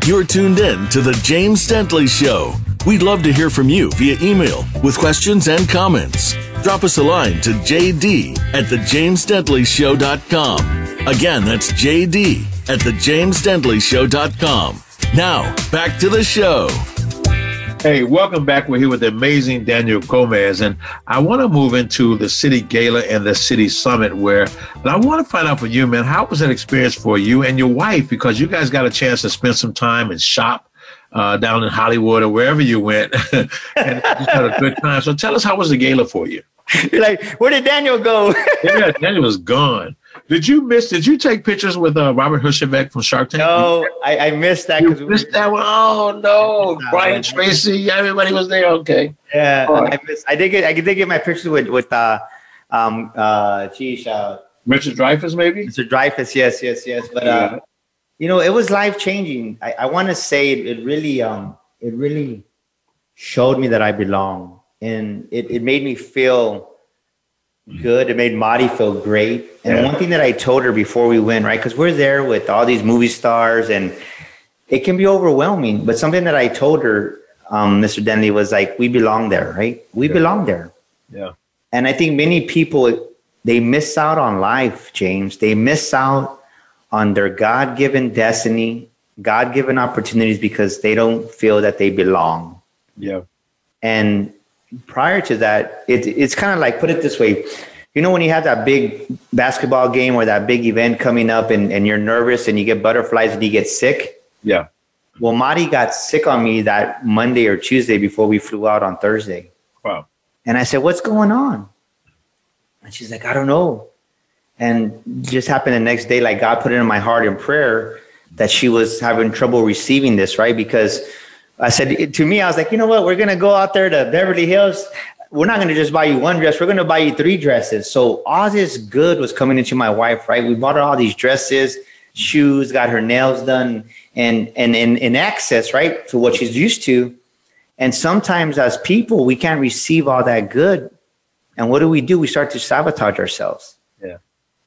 You're tuned in to The James Dentley Show. We'd love to hear from you via email with questions and comments. Drop us a line to jd at thejamesdentleyshow.com. Again, that's jd at thejamesdentleyshow.com. Now, back to the show. Hey, welcome back. We're here with the amazing Daniel Gomez, and I want to move into the city gala and the city summit. Where, and I want to find out from you, man, how was that experience for you and your wife? Because you guys got a chance to spend some time and shop uh, down in Hollywood or wherever you went, and just had a good time. So, tell us how was the gala for you? You're like, where did Daniel go? yeah, Daniel was gone. Did you miss? Did you take pictures with uh, Robert Herjavec from Shark Tank? No, I, I missed that. You missed that one. Oh no, Brian. Tracy, everybody was there. Okay. Yeah, All I missed. I did get. I did get my pictures with with uh, um, uh, geez, uh, Richard Dreyfuss maybe. Mr. Dreyfuss. Yes, yes, yes. But uh, Yeah. you know, it was life changing. I, I want to say it, it really, um, it really showed me that I belong, and it, it made me feel good. It made Madi feel great. And Yeah. one thing that I told her before we went, right, because we're there with all these movie stars, and it can be overwhelming. But something that I told her, um, Mr. Dentley, was like, we belong there, right? We belong there. Yeah. And I think many people they miss out on life, James. They miss out on their God-given destiny, God-given opportunities because they don't feel that they belong. Yeah. And prior to that, it, it's kind of like put it this way. You know, when you have that big basketball game or that big event coming up and, and you're nervous and you get butterflies and you get sick. Yeah. Well, Madi got sick on me that Monday or Tuesday before we flew out on Thursday. Wow. And I said, What's going on? And she's like, I don't know. And just happened the next day, like God put it in my heart in prayer that she was having trouble receiving this, right? Because I said to me, I was like, you know what? We're going to go out there to Beverly Hills. We're not going to just buy you one dress. We're going to buy you three dresses. So all this good was coming into my wife, right? We bought her all these dresses, shoes, got her nails done, and and in in access, right, to what she's used to. And sometimes as people, we can't receive all that good. And what do we do? We start to sabotage ourselves. Yeah.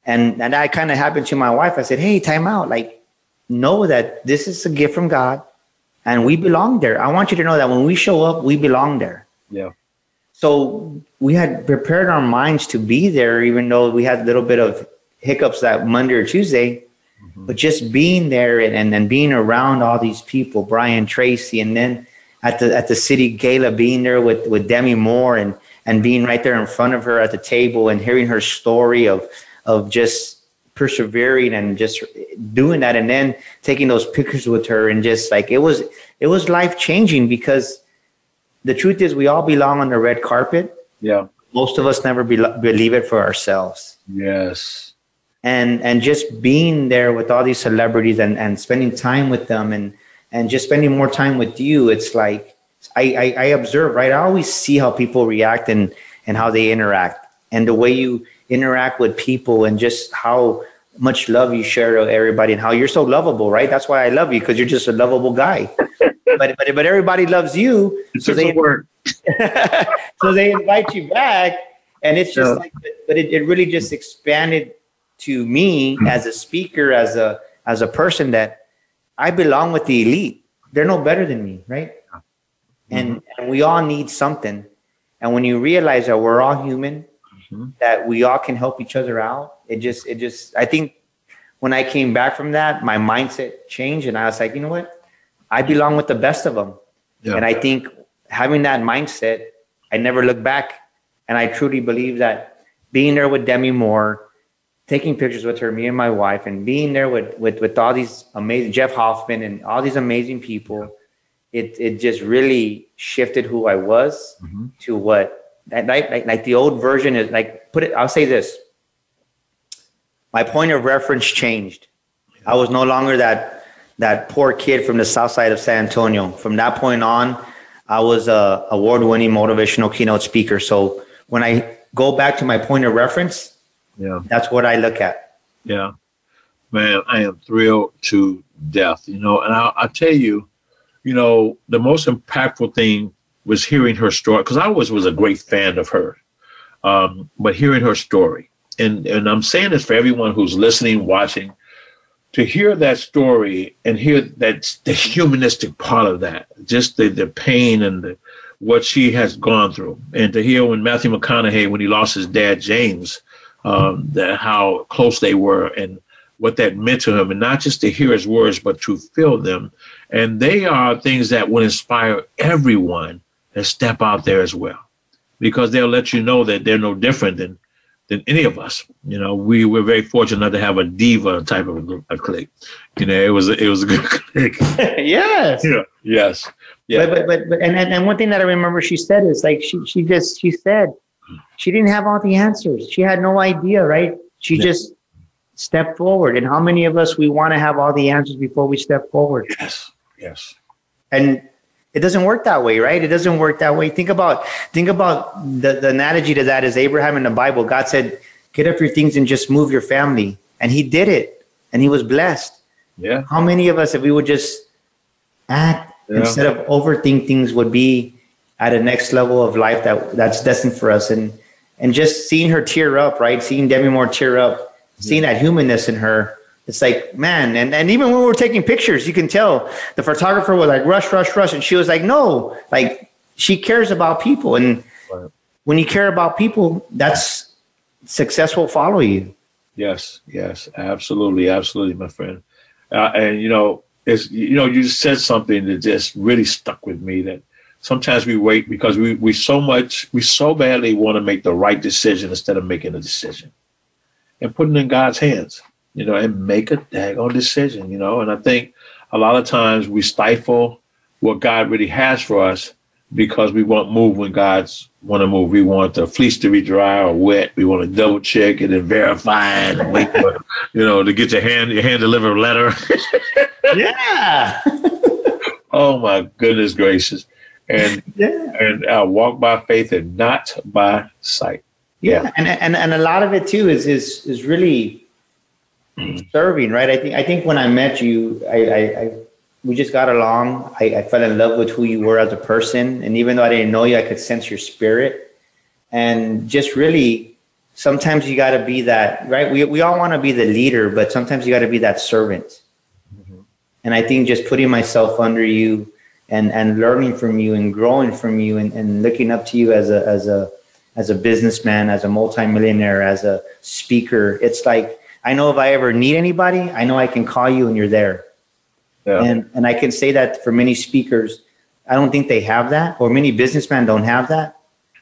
And and that kind of happened to my wife. I said, Hey, time out. Like, know that this is a gift from God and we belong there. I want you to know that when we show up, we belong there. Yeah. So we had prepared our minds to be there, even though we had a little bit of hiccups that Monday or Tuesday. Mm-hmm. But just being there and, and, and being around all these people, Brian Tracy, and then at the at the city gala, being there with, with Demi Moore and and being right there in front of her at the table and hearing her story of of just persevering and just doing that and then taking those pictures with her and just like it was it was life changing because the truth is we all belong on the red carpet Yeah. most of us never be, believe it for ourselves Yes. and and just being there with all these celebrities and and spending time with them and and just spending more time with you it's like I, I i observe right i always see how people react and and how they interact and the way you interact with people and just how much love you share to everybody and how you're so lovable right? That's why i love you because you're just a lovable guy. But but but everybody loves you so they work. so they invite you back and it's just Yeah. like but it, it really just expanded to me as a speaker as a as a person that i belong with the elite. They're no better than me right? And, and we all need something. And when you realize that we're all human Mm-hmm. that we all can help each other out. It just it just i think when i came back from that my mindset changed and i was like you know what? I belong with the best of them Yeah. and i think having that mindset i never look back. And i truly believe that being there with demi moore taking pictures with her me and my wife and being there with with, with all these amazing jeff hoffman and all these amazing people it it just really shifted who i was mm-hmm. to what like, like like the old version is like put it i'll say this. My point of reference changed. I was no longer that that poor kid from the south side of san antonio. From that point on i was a award-winning motivational keynote speaker. So when i go back to my point of reference Yeah. that's what i look at. Yeah. Man, I am thrilled to death, you know, and I, I tell you, you know, the most impactful thing was hearing her story because I always was a great fan of her. Um, but hearing her story, and, and I'm saying this for everyone who's listening, watching, to hear that story and hear that the humanistic part of that, just the, the pain and the, what she has gone through, and to hear when Matthew McConaughey, when he lost his dad James, um, that how close they were and what that meant to him, and not just to hear his words, but to feel them. And they are things that would inspire everyone to step out there as well, because they'll let you know that they're no different than than any of us. You know, we were very fortunate not to have a diva type of a, a clique. You know, it was a, it was a good clique. yes. Yeah. Yes. Yeah. But, but but but and and one thing that I remember she said is like she she just she said she didn't have all the answers. She had no idea, right? She yeah. just stepped forward. And how many of us we want to have all the answers before we step forward? Yes. Yes. And it doesn't work that way, right? It doesn't work that way. Think about think about the, the analogy to that is Abraham in the Bible. God said, "Get up your things and just move your family," and he did it, and he was blessed. Yeah. How many of us, if we would just act yeah. instead of overthink things, would be at a next level of life that that's destined for us, and and just seeing her tear up, right? Seeing Demi Moore tear up, seeing that humanness in her it's like, man, and, and even when we were taking pictures, you can tell the photographer was like, rush, rush, rush. And she was like, no, like she cares about people. And right. when you care about people, that's success will follow you. Yes, yes, absolutely, absolutely, my friend. Uh, and you know, it's you know, you said something that just really stuck with me. That sometimes we wait because we we so much we so badly want to make the right decision instead of making a decision and putting in God's hands you know, and make a daggone decision, you know. And I think a lot of times we stifle what God really has for us because we won't move when God's want to move. We want the fleece to be dry or wet. We want to double check it and verify it and wait for, you know, to get your hand your hand delivered letter. yeah. oh my goodness gracious. And yeah. and uh, walk by faith and not by sight. Yeah. yeah. And, and and a lot of it too is is is really serving, right? I think I think when I met you, I, I, I we just got along. I, I, fell in love with who you were as a person, and even though I didn't know you, I could sense your spirit, and just really, sometimes you got to be that, right? We we all want to be the leader, but sometimes you got to be that servant. Mm-hmm. And I think just putting myself under you and and learning from you and growing from you and, and looking up to you as a as a as a businessman, as a multimillionaire, as a speaker, it's like I know if I ever need anybody, I know I can call you and you're there. Yeah. And and I can say that for many speakers, I don't think they have that, or many businessmen don't have that,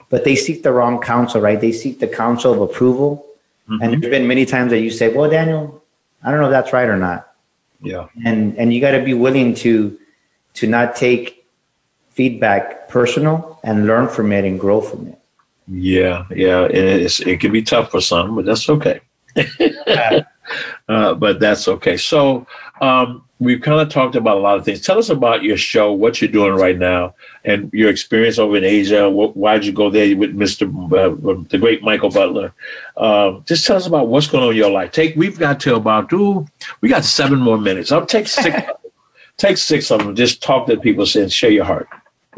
but they seek the wrong counsel, right? They seek the counsel of approval. Mm-hmm. And there's been many times that you say, Well, Daniel, I don't know if that's right or not. Yeah. And and you gotta be willing to to not take feedback personal and learn from it and grow from it. Yeah, yeah. It's, it can be tough for some, but that's okay. uh, but that's okay. So um, we've kind of talked about a lot of things. Tell us about your show, what you're doing right now, and your experience over in Asia. why'd you go there with Mr. Uh, the great Michael Butler? Uh, just tell us about what's going on in your life. Take we've got to about two. We got seven more minutes. I'll take six. take six of them. Just talk to people and share your heart.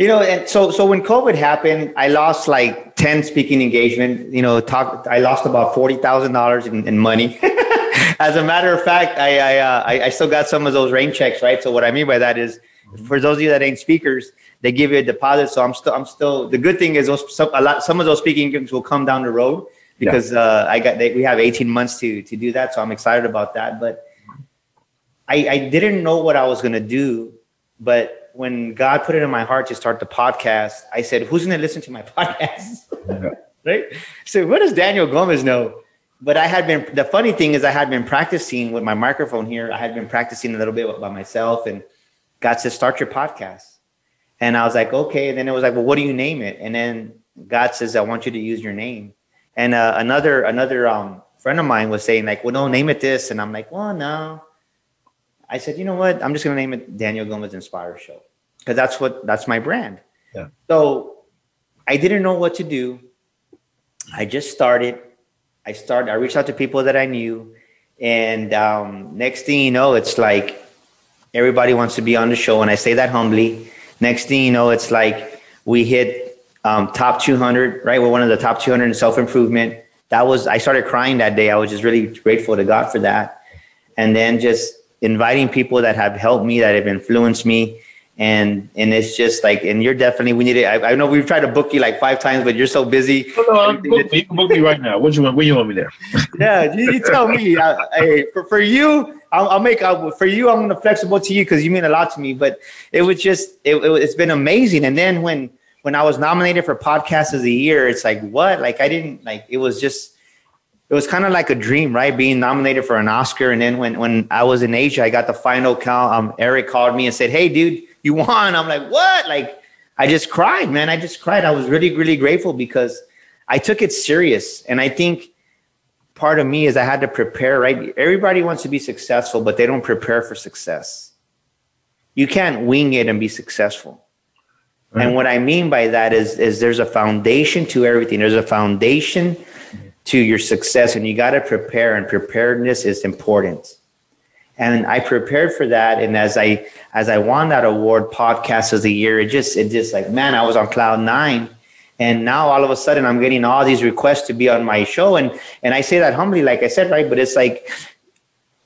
You know, and so so when COVID happened, I lost like ten speaking engagement. You know, talk. I lost about forty thousand dollars in money. As a matter of fact, I I, uh, I, I still got some of those rain checks, right? So what I mean by that is, for those of you that ain't speakers, they give you a deposit. So I'm still I'm still. The good thing is those some, a lot some of those speaking gigs will come down the road because yeah. uh, I got they, we have 18 months to to do that. So I'm excited about that. But I I didn't know what I was gonna do, but when God put it in my heart to start the podcast, I said, "Who's going to listen to my podcast?" Yeah. right? So, what does Daniel Gomez know? But I had been. The funny thing is, I had been practicing with my microphone here. I had been practicing a little bit by myself, and God said, "Start your podcast." And I was like, "Okay." And then it was like, "Well, what do you name it?" And then God says, "I want you to use your name." And uh, another another um, friend of mine was saying like, "Well, don't name it this," and I'm like, "Well, no." I said, you know what? I'm just going to name it Daniel Gomez Inspire Show because that's what that's my brand. Yeah. So I didn't know what to do. I just started. I started. I reached out to people that I knew, and um, next thing you know, it's like everybody wants to be on the show, and I say that humbly. Next thing you know, it's like we hit um, top 200. Right, we're one of the top 200 in self improvement. That was. I started crying that day. I was just really grateful to God for that, and then just inviting people that have helped me, that have influenced me. And and it's just like, and you're definitely we need it. I, I know we've tried to book you like five times, but you're so busy. No, no, book me. You can book me right now. What you want? Where you want me there? yeah, you, you tell me. I, I, for, for you, I'll, I'll make I'll, for you. I'm gonna flexible to you because you mean a lot to me. But it was just it, it, it's been amazing. And then when when I was nominated for podcast of the year, it's like what? Like I didn't like it was just it was kind of like a dream, right? Being nominated for an Oscar. And then when when I was in Asia, I got the final count. Um, Eric called me and said, "Hey, dude." you won. I'm like, what? Like, I just cried, man. I just cried. I was really, really grateful because I took it serious. And I think part of me is I had to prepare, right? Everybody wants to be successful, but they don't prepare for success. You can't wing it and be successful. Right. And what I mean by that is, is there's a foundation to everything. There's a foundation to your success, and you got to prepare, and preparedness is important and I prepared for that. And as I as I won that award, podcast of the year, it just it just like man, I was on cloud nine. And now all of a sudden I'm getting all these requests to be on my show. And and I say that humbly, like I said, right? But it's like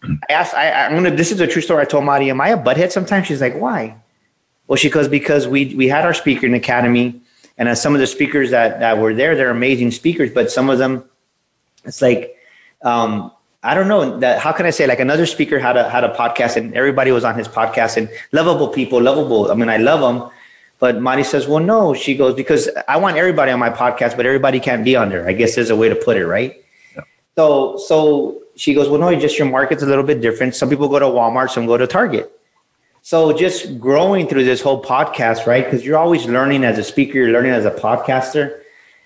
I asked, I, I'm gonna this is a true story. I told Maria, am I a butthead sometimes? She's like, why? Well, she goes, because we we had our speaker in academy, and as some of the speakers that that were there, they're amazing speakers, but some of them, it's like um, I don't know that. How can I say like another speaker had a had a podcast and everybody was on his podcast and lovable people, lovable. I mean, I love them. But Mari says, well, no. She goes because I want everybody on my podcast, but everybody can't be on there. I guess there's a way to put it, right? Yeah. So so she goes, well, no, just your market's a little bit different. Some people go to Walmart, some go to Target. So just growing through this whole podcast, right? Because you're always learning as a speaker, you're learning as a podcaster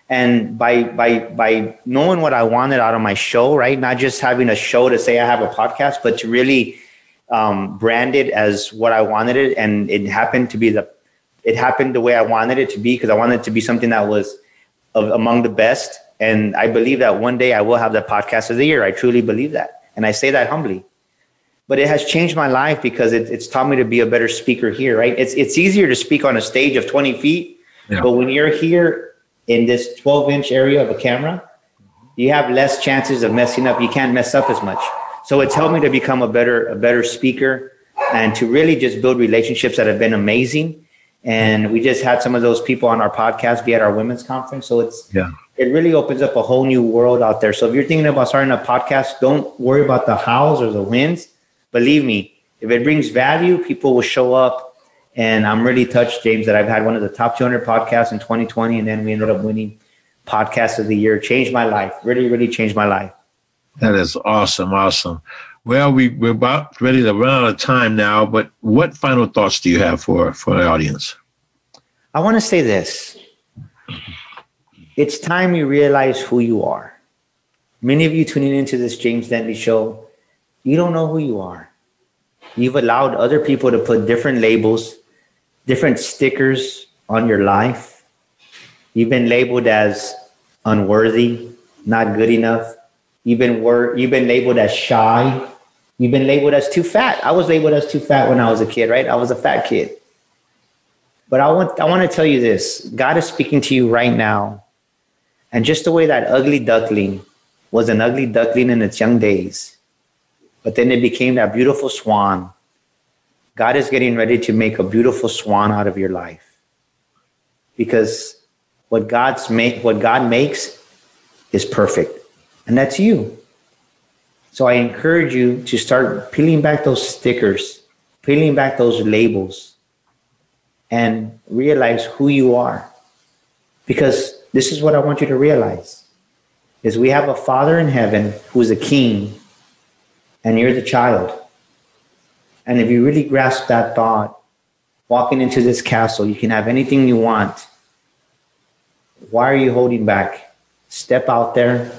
and by by by knowing what I wanted out of my show, right? Not just having a show to say I have a podcast, but to really um, brand it as what I wanted it, and it happened to be the it happened the way I wanted it to be because I wanted it to be something that was of, among the best. And I believe that one day I will have the podcast of the year. I truly believe that, and I say that humbly. But it has changed my life because it, it's taught me to be a better speaker here. Right? It's it's easier to speak on a stage of twenty feet, yeah. but when you're here in this 12 inch area of a camera, you have less chances of messing up. You can't mess up as much. So it's helped me to become a better, a better speaker and to really just build relationships that have been amazing. And we just had some of those people on our podcast be at our women's conference. So it's, yeah. it really opens up a whole new world out there. So if you're thinking about starting a podcast, don't worry about the hows or the wins. Believe me, if it brings value, people will show up and I'm really touched, James, that I've had one of the top 200 podcasts in 2020, and then we ended up winning podcast of the year. Changed my life. Really, really changed my life. That is awesome, awesome. Well, we, we're about ready to run out of time now, but what final thoughts do you have for, for the audience? I want to say this. It's time you realize who you are. Many of you tuning into this James Dentley show, you don't know who you are. You've allowed other people to put different labels different stickers on your life. You've been labeled as unworthy, not good enough. You've been wor- you've been labeled as shy. You've been labeled as too fat. I was labeled as too fat when I was a kid, right? I was a fat kid. But I want I want to tell you this. God is speaking to you right now. And just the way that ugly duckling was an ugly duckling in its young days, but then it became that beautiful swan God is getting ready to make a beautiful swan out of your life. Because what God's what God makes is perfect. And that's you. So I encourage you to start peeling back those stickers, peeling back those labels, and realize who you are. Because this is what I want you to realize is we have a father in heaven who's a king and you're the child and if you really grasp that thought, walking into this castle, you can have anything you want. Why are you holding back? Step out there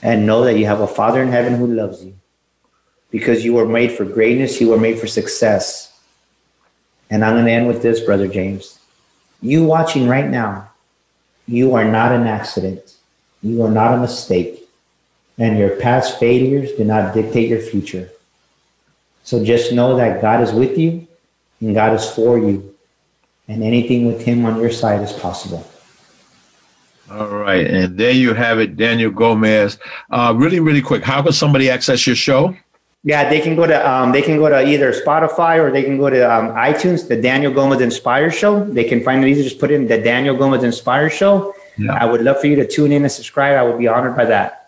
and know that you have a Father in heaven who loves you. Because you were made for greatness, you were made for success. And I'm going to end with this, Brother James. You watching right now, you are not an accident. You are not a mistake. And your past failures do not dictate your future. So just know that God is with you and God is for you. And anything with Him on your side is possible. All right. And there you have it, Daniel Gomez. Uh, really, really quick, how can somebody access your show? Yeah, they can go to um, they can go to either Spotify or they can go to um, iTunes. The Daniel Gomez Inspire Show. They can find it easy. Just put in the Daniel Gomez Inspire Show. Yeah. I would love for you to tune in and subscribe. I would be honored by that.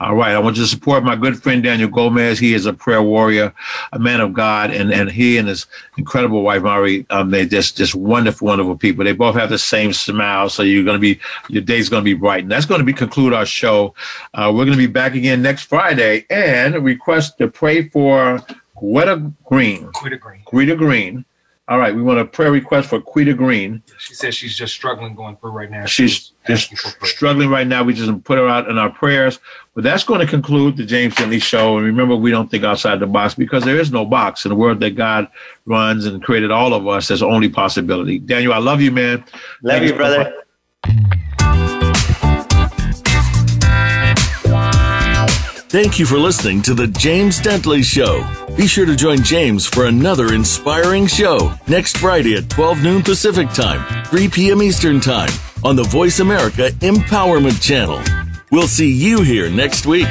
All right. I want you to support my good friend Daniel Gomez. He is a prayer warrior, a man of God, and, and he and his incredible wife Mari, um, they're just just wonderful, wonderful people. They both have the same smile, so you're gonna be your day's gonna be bright. And that's gonna be conclude our show. Uh, we're gonna be back again next Friday and request to pray for Quetta Green. Quetta Green. Quetta Green. All right, we want a prayer request for Quita Green. She says she's just struggling going through right now. She's just struggling right now. We just put her out in our prayers. But that's going to conclude the James Dentley Show. And remember, we don't think outside the box because there is no box in the world that God runs and created all of us. There's only possibility. Daniel, I love you, man. Love Thanks you, brother. Thank you for listening to the James Dentley Show. Be sure to join James for another inspiring show next Friday at 12 noon Pacific Time, 3 p.m. Eastern Time on the Voice America Empowerment Channel. We'll see you here next week.